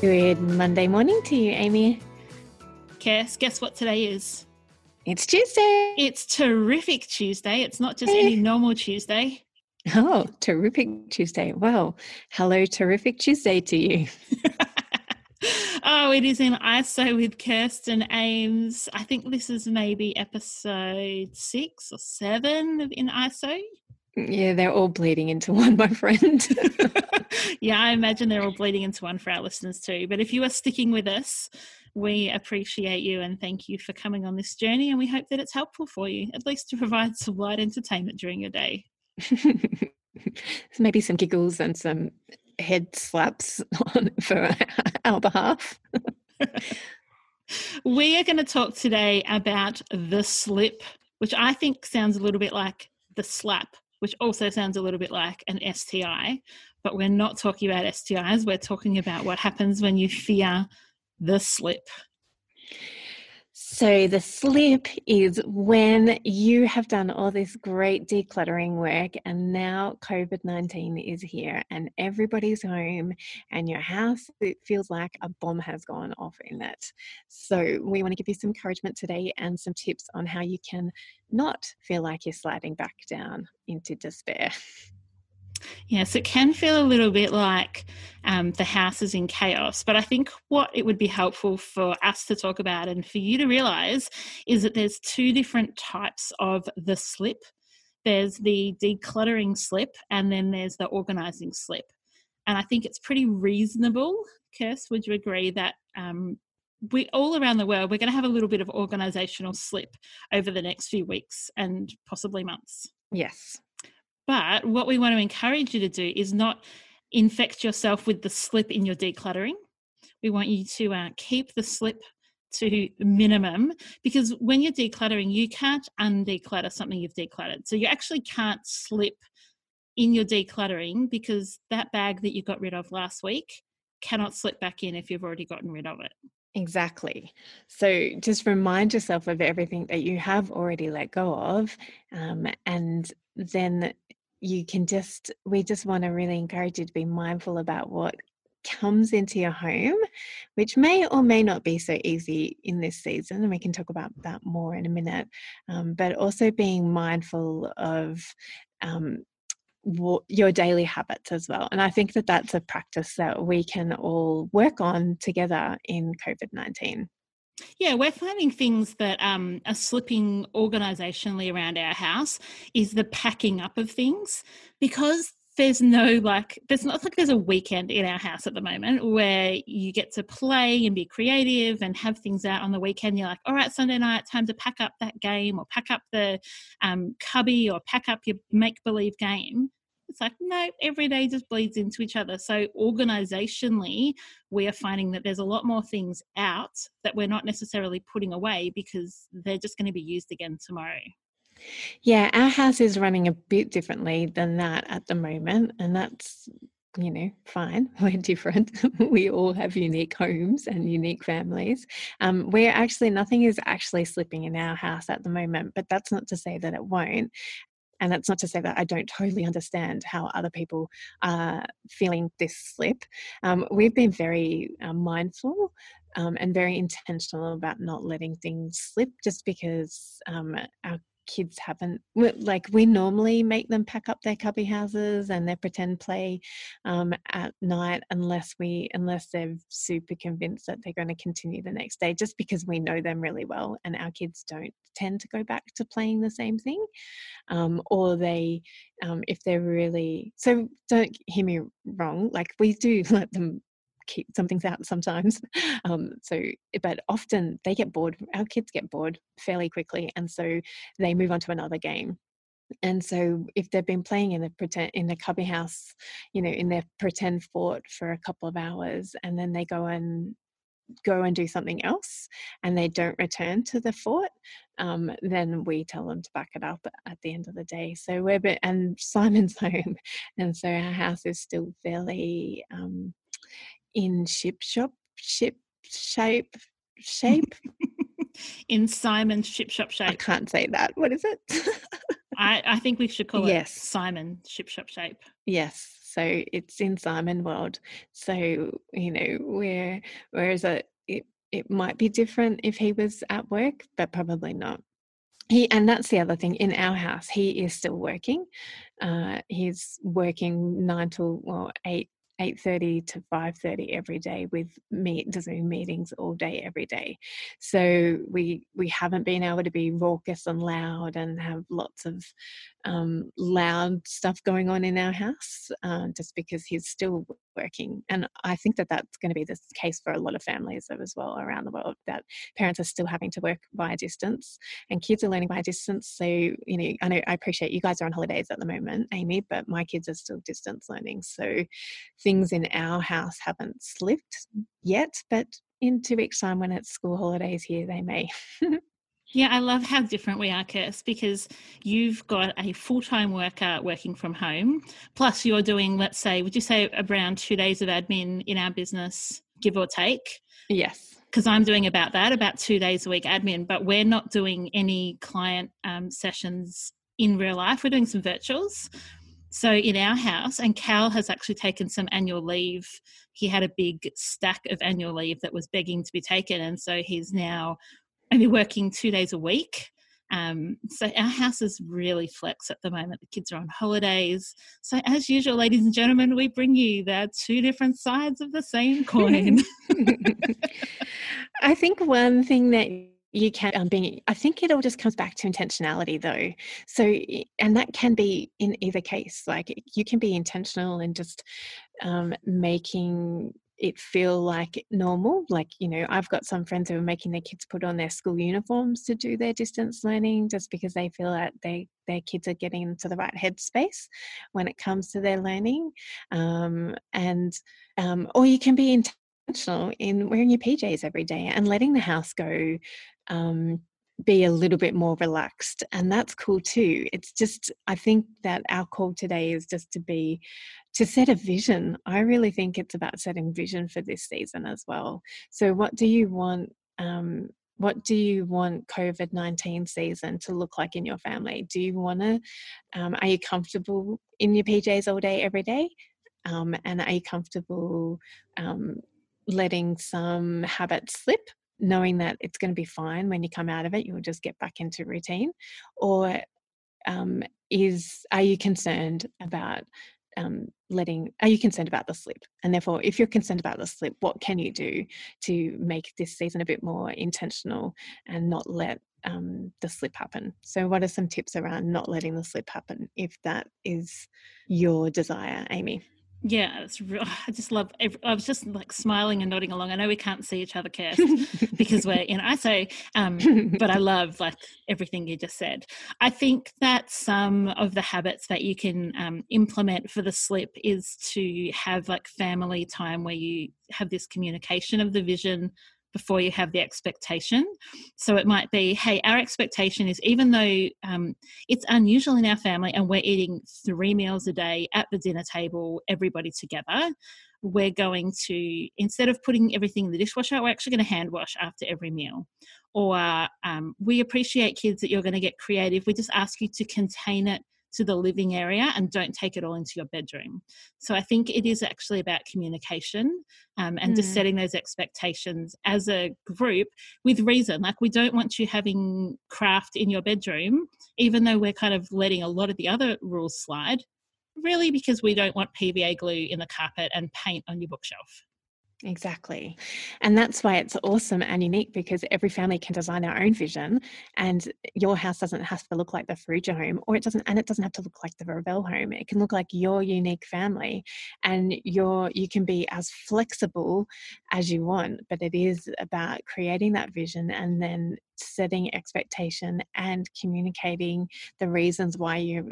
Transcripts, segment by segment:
Good Monday morning to you, Amy. Guess, guess what today is? It's Tuesday. It's terrific Tuesday. It's not just any normal Tuesday. Oh, terrific Tuesday. Well, hello, terrific Tuesday to you. oh, it is in ISO with Kirsten Ames. I think this is maybe episode six or seven in ISO. Yeah, they're all bleeding into one, my friend. yeah, I imagine they're all bleeding into one for our listeners too. But if you are sticking with us, we appreciate you and thank you for coming on this journey. And we hope that it's helpful for you, at least to provide some light entertainment during your day. Maybe some giggles and some head slaps on, for our behalf. we are going to talk today about the slip, which I think sounds a little bit like the slap which also sounds a little bit like an STI, but we're not talking about STIs. We're talking about what happens when you fear the slip. So, the slip is when you have done all this great decluttering work, and now COVID 19 is here, and everybody's home, and your house, it feels like a bomb has gone off in it. So, we want to give you some encouragement today and some tips on how you can not feel like you're sliding back down into despair. Yes, it can feel a little bit like um, the house is in chaos. But I think what it would be helpful for us to talk about and for you to realize is that there's two different types of the slip there's the decluttering slip, and then there's the organizing slip. And I think it's pretty reasonable, Kirst, would you agree that um, we all around the world, we're going to have a little bit of organizational slip over the next few weeks and possibly months? Yes. But what we want to encourage you to do is not infect yourself with the slip in your decluttering. We want you to uh, keep the slip to minimum because when you're decluttering, you can't undeclutter something you've decluttered. So you actually can't slip in your decluttering because that bag that you got rid of last week cannot slip back in if you've already gotten rid of it. Exactly. So just remind yourself of everything that you have already let go of, um, and then you can just we just want to really encourage you to be mindful about what comes into your home which may or may not be so easy in this season and we can talk about that more in a minute um, but also being mindful of um, your daily habits as well and i think that that's a practice that we can all work on together in covid-19 yeah, we're finding things that um, are slipping organisationally around our house is the packing up of things because there's no like there's not like there's a weekend in our house at the moment where you get to play and be creative and have things out on the weekend. You're like all right sunday night time to pack up that game or pack up the um, cubby or pack up your make believe game it's like, no, every day just bleeds into each other. So, organizationally, we are finding that there's a lot more things out that we're not necessarily putting away because they're just going to be used again tomorrow. Yeah, our house is running a bit differently than that at the moment. And that's, you know, fine. We're different. we all have unique homes and unique families. Um, we're actually, nothing is actually slipping in our house at the moment, but that's not to say that it won't and that's not to say that I don't totally understand how other people are feeling this slip. Um, we've been very uh, mindful um, and very intentional about not letting things slip just because um, our kids haven't like we normally make them pack up their cubby houses and their pretend play um, at night unless we unless they're super convinced that they're going to continue the next day just because we know them really well and our kids don't tend to go back to playing the same thing um, or they um, if they're really so don't hear me wrong like we do let them keep some things out sometimes. Um, so, but often they get bored. Our kids get bored fairly quickly, and so they move on to another game. And so, if they've been playing in the pretend in the cubby house, you know, in their pretend fort for a couple of hours, and then they go and go and do something else and they don't return to the fort, um, then we tell them to back it up at the end of the day. So we're, and Simon's home, and so our house is still fairly um, in ship shop ship shape shape in Simon's ship shop shape. I can't say that. What is it? I, I think we should call it yes. it Simon ship shop shape. Yes. So it's in Simon world. So, you know, where whereas a it, it might be different if he was at work, but probably not. He and that's the other thing in our house. He is still working. Uh, he's working nine to well eight 8.30 to 5.30 every day with meet zoom meetings all day every day. So we we haven't been able to be raucous and loud and have lots of um, loud stuff going on in our house uh, just because he's still working. And i think that that's going to be the case for a lot of families as well around the world that parents are still having to work by distance and kids are learning by distance. So you know i know i appreciate you guys are on holidays at the moment amy but my kids are still distance learning. So things in our house haven't slipped yet, but in two weeks' time when it's school holidays here, they may. yeah, I love how different we are, Kirst, because you've got a full time worker working from home, plus you're doing, let's say, would you say around two days of admin in our business, give or take? Yes. Because I'm doing about that, about two days a week admin, but we're not doing any client um, sessions in real life. We're doing some virtuals, so in our house, and Cal has actually taken some annual leave. He had a big stack of annual leave that was begging to be taken, and so he's now only working two days a week. Um, so our house is really flex at the moment. The kids are on holidays. So as usual, ladies and gentlemen, we bring you the two different sides of the same coin. I think one thing that you can um, being i think it all just comes back to intentionality though so and that can be in either case like you can be intentional and just um, making it feel like normal like you know i've got some friends who are making their kids put on their school uniforms to do their distance learning just because they feel that they their kids are getting into the right headspace when it comes to their learning. Um, and um, or you can be intentional in wearing your PJs every day and letting the house go um, be a little bit more relaxed and that's cool too. It's just i think that our call today is just to be to set a vision. I really think it's about setting vision for this season as well. So what do you want um, what do you want covid-19 season to look like in your family? Do you want to um, are you comfortable in your pjs all day every day? Um, and are you comfortable um, letting some habits slip knowing that it's going to be fine when you come out of it, you'll just get back into routine? Or um, is are you concerned about um, letting are you concerned about the slip and therefore if you're concerned about the slip what can you do to make this season a bit more intentional and not let um, the slip happen so what are some tips around not letting the slip happen if that is your desire amy yeah, it's real. I just love. I was just like smiling and nodding along. I know we can't see each other, Kirst, because we're in ISO. Um, but I love like everything you just said. I think that some of the habits that you can um, implement for the slip is to have like family time where you have this communication of the vision before you have the expectation. So it might be, hey, our expectation is even though um, it's unusual in our family and we're eating three meals a day at the dinner table, everybody together, we're going to, instead of putting everything in the dishwasher, we're actually going to hand wash after every meal. Or um, we appreciate kids that you're going to get creative. We just ask you to contain it to the living area and don't take it all into your bedroom. So I think it is actually about communication um, and mm. just setting those expectations as a group with reason. Like we don't want you having craft in your bedroom, even though we're kind of letting a lot of the other rules slide, really because we don't want PVA glue in the carpet and paint on your bookshelf. Exactly. And that's why it's awesome and unique because every family can design their own vision and your house doesn't have to look like the Farrugia home or it doesn't and it doesn't have to look like the Revell home. It can look like your unique family and your you can be as flexible as you want, but it is about creating that vision and then setting expectation and communicating the reasons why you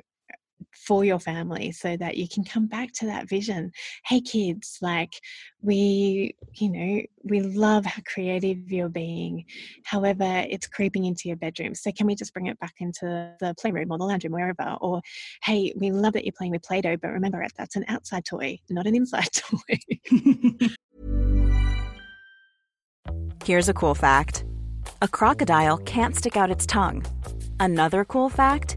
for your family so that you can come back to that vision. Hey, kids, like we, you know, we love how creative you're being. However, it's creeping into your bedroom. So can we just bring it back into the playroom or the lounge room, wherever? Or, hey, we love that you're playing with Play Doh, but remember, that's an outside toy, not an inside toy. Here's a cool fact a crocodile can't stick out its tongue. Another cool fact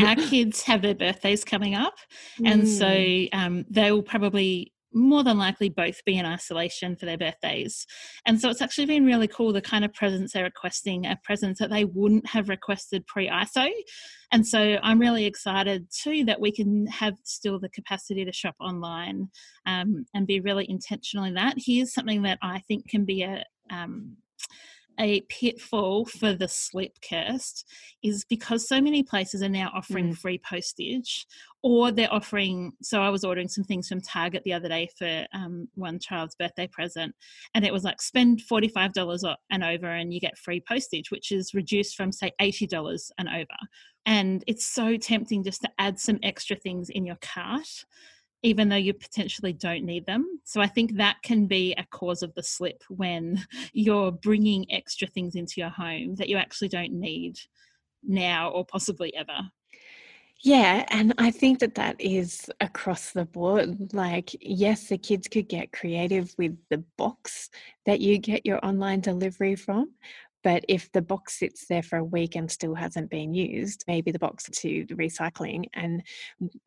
Our kids have their birthdays coming up, and so um, they will probably more than likely both be in isolation for their birthdays. And so it's actually been really cool the kind of presents they're requesting are presents that they wouldn't have requested pre ISO. And so I'm really excited too that we can have still the capacity to shop online um, and be really intentional in that. Here's something that I think can be a um, a pitfall for the slip Kirst is because so many places are now offering mm. free postage or they're offering so i was ordering some things from target the other day for um, one child's birthday present and it was like spend $45 and over and you get free postage which is reduced from say $80 and over and it's so tempting just to add some extra things in your cart even though you potentially don't need them. So I think that can be a cause of the slip when you're bringing extra things into your home that you actually don't need now or possibly ever. Yeah, and I think that that is across the board. Like, yes, the kids could get creative with the box that you get your online delivery from, but if the box sits there for a week and still hasn't been used, maybe the box to recycling and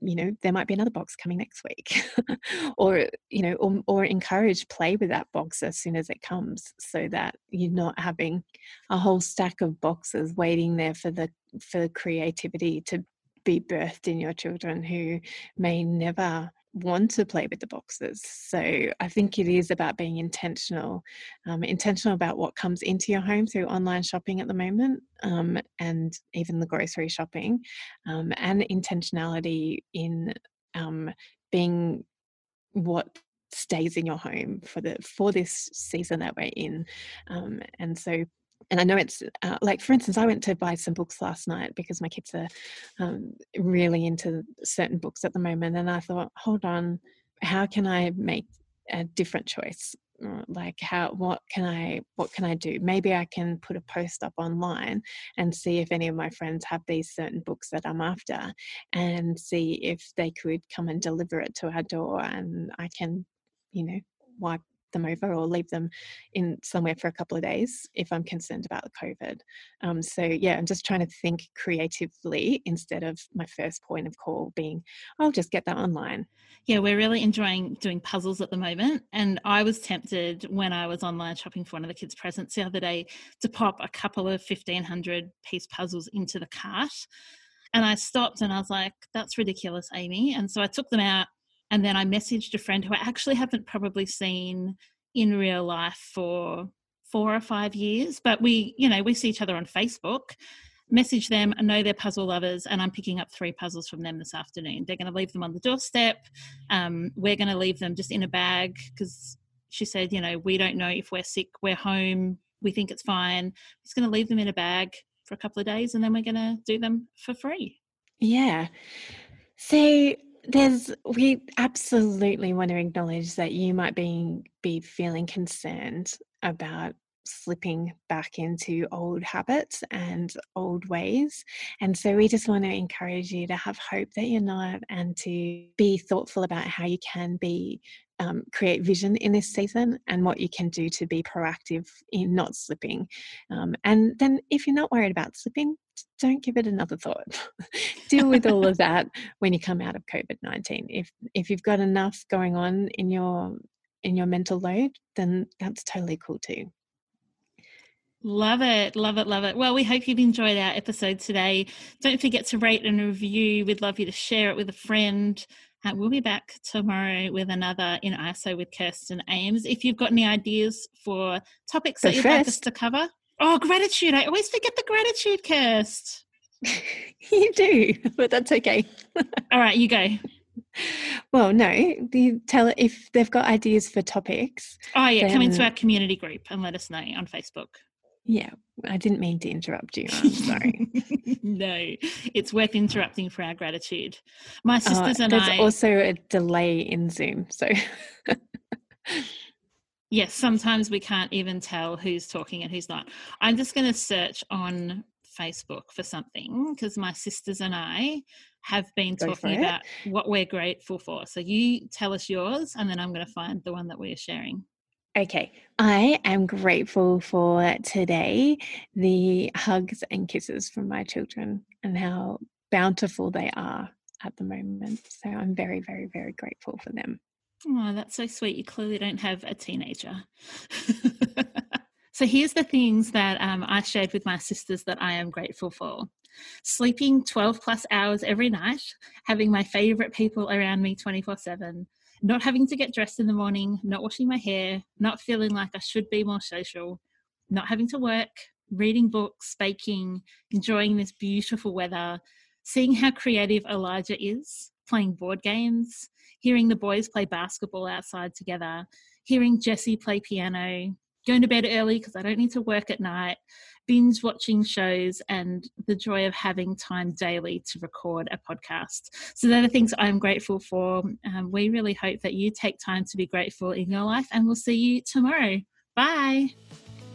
you know, there might be another box coming next week. or, you know, or, or encourage play with that box as soon as it comes so that you're not having a whole stack of boxes waiting there for the for creativity to be birthed in your children who may never want to play with the boxes. So I think it is about being intentional, um, intentional about what comes into your home through online shopping at the moment, um, and even the grocery shopping, um, and intentionality in um, being what stays in your home for the for this season that we're in um, and so and I know it's uh, like, for instance, I went to buy some books last night because my kids are um, really into certain books at the moment. And I thought, hold on, how can I make a different choice? uh, like how what can i what can i do maybe i can put a post up online and see if any of my friends have these certain books that i'm after and see if they could come and deliver it to our door and i can you know wipe them over or leave them in somewhere for a couple of days if I'm concerned about COVID. Um, so yeah, I'm just trying to think creatively instead of my first point of call being, I'll just get that online. Yeah, we're really enjoying doing puzzles at the moment. And I was tempted when I was online shopping for one of the kids' presents the other day to pop a couple of 1500 piece puzzles into the cart. And I stopped and I was like, that's ridiculous, Amy. And so I took them out and then I messaged a friend who I actually haven't probably seen in real life for four or five years, but we, you know, we see each other on Facebook. Message them, I know they're puzzle lovers, and I'm picking up three puzzles from them this afternoon. They're going to leave them on the doorstep. Um, we're going to leave them just in a bag because she said, you know, we don't know if we're sick, we're home, we think it's fine. Just going to leave them in a bag for a couple of days and then we're going to do them for free. Yeah. So there's we absolutely want to acknowledge that you might be be feeling concerned about slipping back into old habits and old ways. And so we just want to encourage you to have hope that you're not and to be thoughtful about how you can be um, create vision in this season and what you can do to be proactive in not slipping. Um, and then, if you're not worried about slipping, don't give it another thought. Deal with all of that when you come out of COVID nineteen. If if you've got enough going on in your in your mental load, then that's totally cool too. Love it, love it, love it. Well, we hope you've enjoyed our episode today. Don't forget to rate and review. We'd love you to share it with a friend. Uh, we'll be back tomorrow with another in ISO with Kirsten Ames. If you've got any ideas for topics that you'd first, like us to cover. Oh, gratitude. I always forget the gratitude, Kirst. you do, but that's okay. All right, you go. Well, no, you tell it if they've got ideas for topics. Oh, yeah, then... come into our community group and let us know on Facebook. Yeah, I didn't mean to interrupt you. I'm sorry. no, it's worth interrupting for our gratitude. My uh, sisters uh, and there's I. There's also a delay in Zoom, so. Yes, sometimes we can't even tell who's talking and who's not. I'm just going to search on Facebook for something because my sisters and I have been Go talking about what we're grateful for. So you tell us yours, and then I'm going to find the one that we are sharing. Okay, I am grateful for today the hugs and kisses from my children and how bountiful they are at the moment. So I'm very, very, very grateful for them. Oh, that's so sweet. You clearly don't have a teenager. so here's the things that um, I shared with my sisters that I am grateful for sleeping 12 plus hours every night, having my favorite people around me 24 7 not having to get dressed in the morning, not washing my hair, not feeling like I should be more social, not having to work, reading books, baking, enjoying this beautiful weather, seeing how creative Elijah is, playing board games, hearing the boys play basketball outside together, hearing Jesse play piano, going to bed early because I don't need to work at night, binge watching shows, and the joy of having time daily to record a podcast. So, they're the things I'm grateful for. Um, we really hope that you take time to be grateful in your life, and we'll see you tomorrow. Bye.